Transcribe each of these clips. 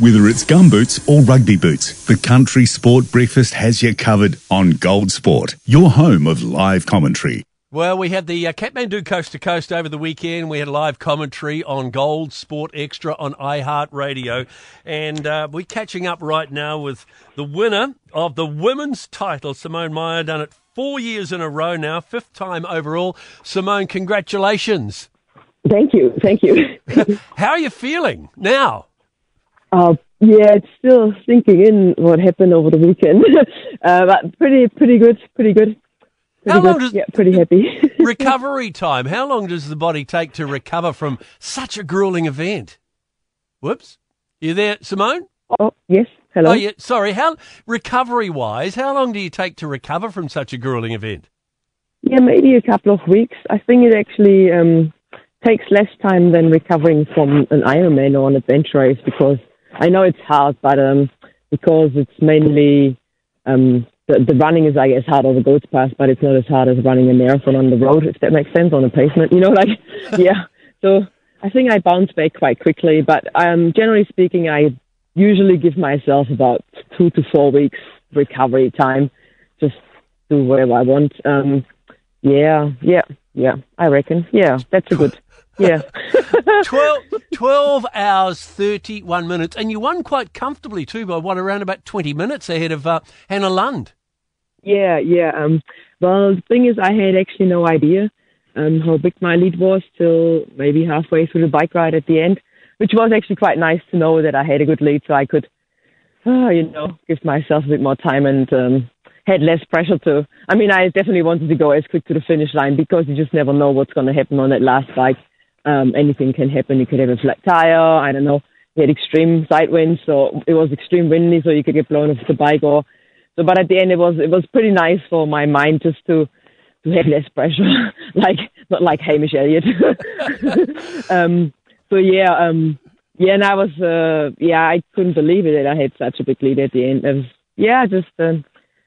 Whether it's gumboots or rugby boots, the Country Sport Breakfast has you covered on Gold Sport, your home of live commentary. Well, we had the uh, Kathmandu Coast to Coast over the weekend. We had live commentary on Gold Sport Extra on iHeartRadio. And uh, we're catching up right now with the winner of the women's title, Simone Maier, done it four years in a row now, fifth time overall. Simone, congratulations. Thank you. Thank you. How are you feeling now? Uh, yeah, it's still sinking in what happened over the weekend. uh, but pretty, pretty good, pretty good. Pretty How long good. does yeah, pretty happy. recovery time? How long does the body take to recover from such a grueling event? Whoops. You there, Simone? oh, yes. Hello. Oh, yeah. Sorry. How recovery wise? How long do you take to recover from such a grueling event? Yeah, maybe a couple of weeks. I think it actually um, takes less time than recovering from an Ironman or an adventure race because I know it's hard, but um, because it's mainly um, the, the running is, I guess, hard over Goats Pass, but it's not as hard as running a marathon on the road, if that makes sense, on a pavement. You know, like, yeah. So I think I bounce back quite quickly, but um, generally speaking, I usually give myself about two to four weeks recovery time, just do whatever I want. Um, yeah, yeah, yeah. I reckon. Yeah, that's a good. Yeah. 12, 12 hours, 31 minutes. And you won quite comfortably too by what, around about 20 minutes ahead of uh, Hannah Lund. Yeah, yeah. Um, well, the thing is, I had actually no idea um, how big my lead was till maybe halfway through the bike ride at the end, which was actually quite nice to know that I had a good lead, so I could, uh, you know, give myself a bit more time and um, had less pressure to. I mean, I definitely wanted to go as quick to the finish line because you just never know what's going to happen on that last bike. Um, anything can happen. You could have a flat tire. I don't know. We had extreme side winds, so it was extreme windy, so you could get blown off the bike. Or so, but at the end, it was it was pretty nice for my mind just to to have less pressure, like not like Hamish Elliott. um, so yeah, um, yeah, and I was uh, yeah, I couldn't believe it that I had such a big lead at the end. It was yeah, just. Uh,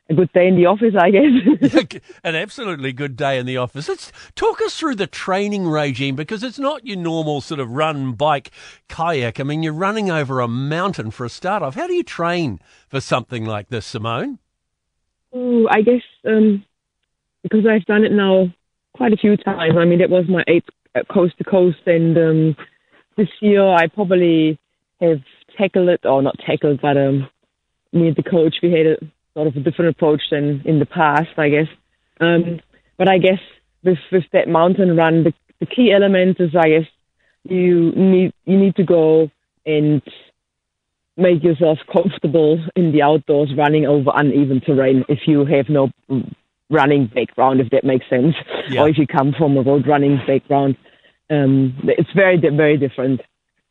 a good day in the office, I guess. An absolutely good day in the office. Let's talk us through the training regime because it's not your normal sort of run, bike, kayak. I mean, you're running over a mountain for a start off. How do you train for something like this, Simone? Ooh, I guess um, because I've done it now quite a few times. I mean, it was my eighth coast to coast, and um, this year I probably have tackled it, or not tackled, but um, me and the coach, we had a sort of a different approach than in the past, I guess. Um, but I guess with with that mountain run, the, the key element is, I guess, you need you need to go and make yourself comfortable in the outdoors, running over uneven terrain. If you have no running background, if that makes sense, Yeah. or if you come from a road running background, um, it's very very different.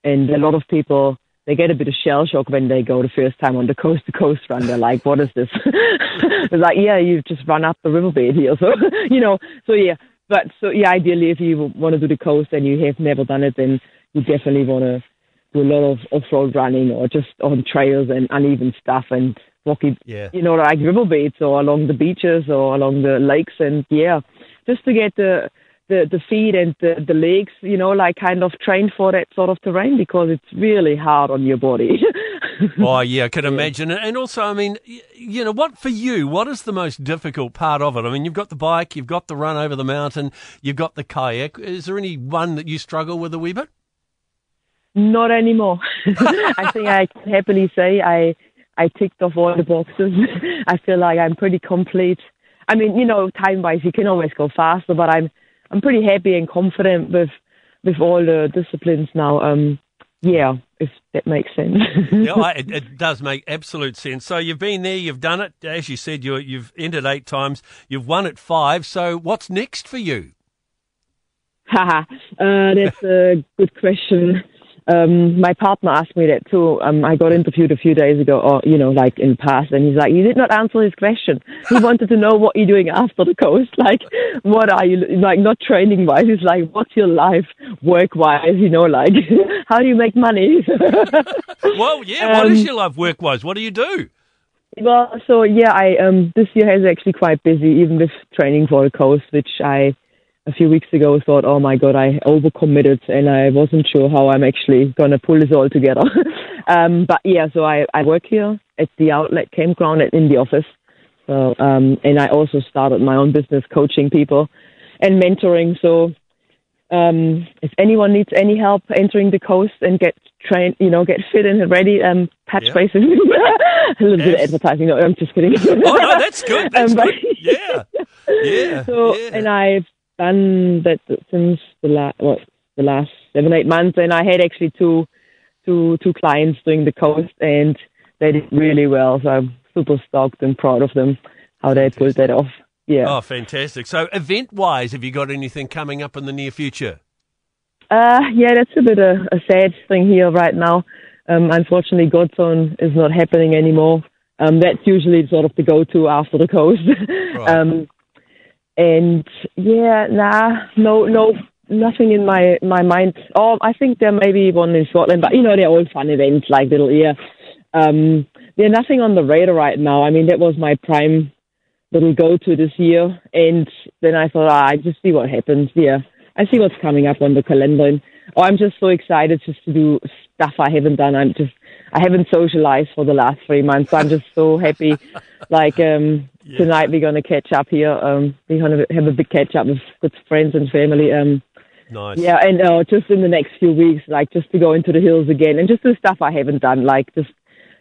And a lot of people they get a bit of shell shock when they go the first time on the coast to coast run. They're like, "What is this?" They're like, "Yeah, you've just run up the riverbed here." So you know, so yeah. But so yeah, ideally, if you want to do the coast and you have never done it, then you definitely want to do a lot of off-road running or just on trails and uneven stuff and rocky, Yeah. you know, like riverbeds or along the beaches or along the lakes. And yeah, just to get the the, the feet and the, the legs, you know, like kind of trained for that sort of terrain because it's really hard on your body. Oh, yeah, I can imagine. And also, I mean, you know, what for you, what is the most difficult part of it? I mean, you've got the bike, you've got the run over the mountain, you've got the kayak. Is there any one that you struggle with a wee bit? Not anymore. I think I can happily say I I ticked off all the boxes. I feel like I'm pretty complete. I mean, you know, time wise you can always go faster, but I'm I'm pretty happy and confident with with all the disciplines now. Um yeah, if that makes sense. yeah, I, it, it does make absolute sense. So you've been there, you've done it. As you said, you, you've entered eight times, you've won at five. So what's next for you? Haha, uh, that's a good question. Um, my partner asked me that too. Um, I got interviewed a few days ago, or you know, like in past, and he's like, "You did not answer his question. He wanted to know what you're doing after the coast. Like, what are you like? Not training wise. He's like, what's your life work wise? You know, like, how do you make money? Well, yeah, what is Um, your life work wise? What do you do? Well, so yeah, I um this year has actually quite busy, even with training for the coast, which I a few weeks ago thought, oh my god, I overcommitted and I wasn't sure how I'm actually going to pull this all together. um, but yeah, so I, I work here at the outlet campground and in the office. So, um, and I also started my own business coaching people and mentoring. So, um, if anyone needs any help entering the coast and get trained, you know, get fit and ready, um, patch yeah. bases. a little yes. bit of advertising. No, I'm just kidding. oh no, that's good. That's um, good. Yeah, yeah. So, yeah. and I've done that since the last what the last seven eight months, and I had actually two two two clients doing the coast, and they did really well. So I'm super stoked and proud of them how they pulled that off. Yeah. Oh, fantastic! So, event wise, have you got anything coming up in the near future? Uh, yeah, that's a bit of a sad thing here right now. Um, unfortunately, Godzone is not happening anymore. Um, that's usually sort of the go-to after the coast. Right. um, and yeah, nah, no, no, nothing in my my mind. Oh, I think there may be one in Scotland, but you know they're all fun events like little yeah. Um, there's nothing on the radar right now. I mean, that was my prime little go-to this year, and then I thought, ah, I just see what happens. Yeah, I see what's coming up on the calendar, and I'm just so excited just to do stuff I haven't done. I'm just I haven't socialized for the last three months. So I'm just so happy. like um, yeah. tonight, we're gonna catch up here. Um, we're gonna have a big catch up with, with friends and family. Um, nice. Yeah, and uh, just in the next few weeks, like just to go into the hills again and just do stuff I haven't done, like just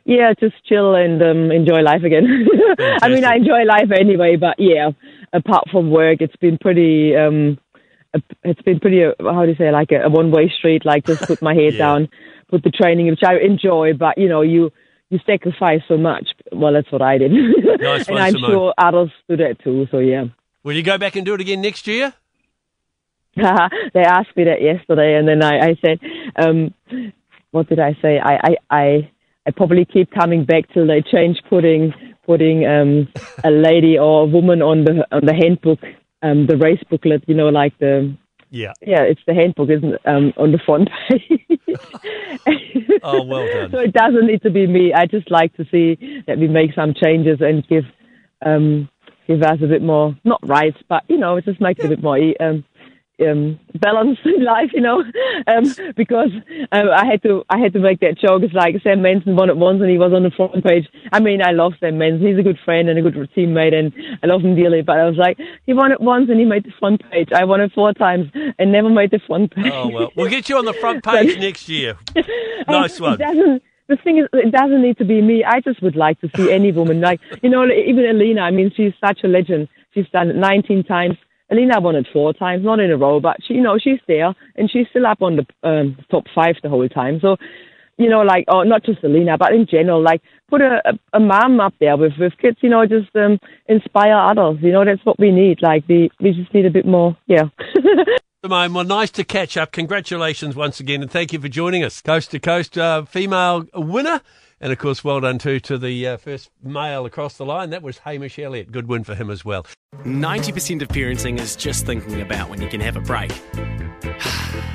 yeah, just chill and um, enjoy life again. I mean, I enjoy life anyway, but yeah, apart from work, it's been pretty. Um, it's been pretty. Uh, how do you say? Like a, a one-way street. Like just put my head yeah. down, put the training, which I enjoy, but you know, you you sacrifice so much. Well, that's what I did, nice and I'm Simone. sure others do that too. So yeah. Will you go back and do it again next year? they asked me that yesterday, and then I, I said, um, "What did I say? I, I, I I probably keep coming back till they change putting putting um, a lady or a woman on the on the handbook, um, the race booklet. You know, like the yeah yeah, it's the handbook, isn't it? Um, on the front page. oh, well done. so it doesn't need to be me. I just like to see that we make some changes and give um, give us a bit more not rights, but you know, it just makes it a bit more um, um, balance in life, you know, um, because um, I had to I had to make that joke. It's like Sam Manson won it once and he was on the front page. I mean, I love Sam Manson. He's a good friend and a good teammate, and I love him dearly. But I was like, he won it once and he made the front page. I won it four times and never made the front page. Oh well, we'll get you on the front page next year. Nice one. The thing is, it doesn't need to be me. I just would like to see any woman, like, you know, even Elina, I mean, she's such a legend. She's done it 19 times. Elina won it four times, not in a row, but she, you know, she's there and she's still up on the um, top five the whole time. So, you know, like, oh, not just Elina, but in general, like, put a, a, a mom up there with, with kids, you know, just um, inspire others. You know, that's what we need. Like, we, we just need a bit more, yeah. Simone, well, nice to catch up. Congratulations once again, and thank you for joining us. Coast to coast uh, female winner. And of course, well done too to the uh, first male across the line. That was Hamish Elliott. Good win for him as well. 90% of parenting is just thinking about when you can have a break.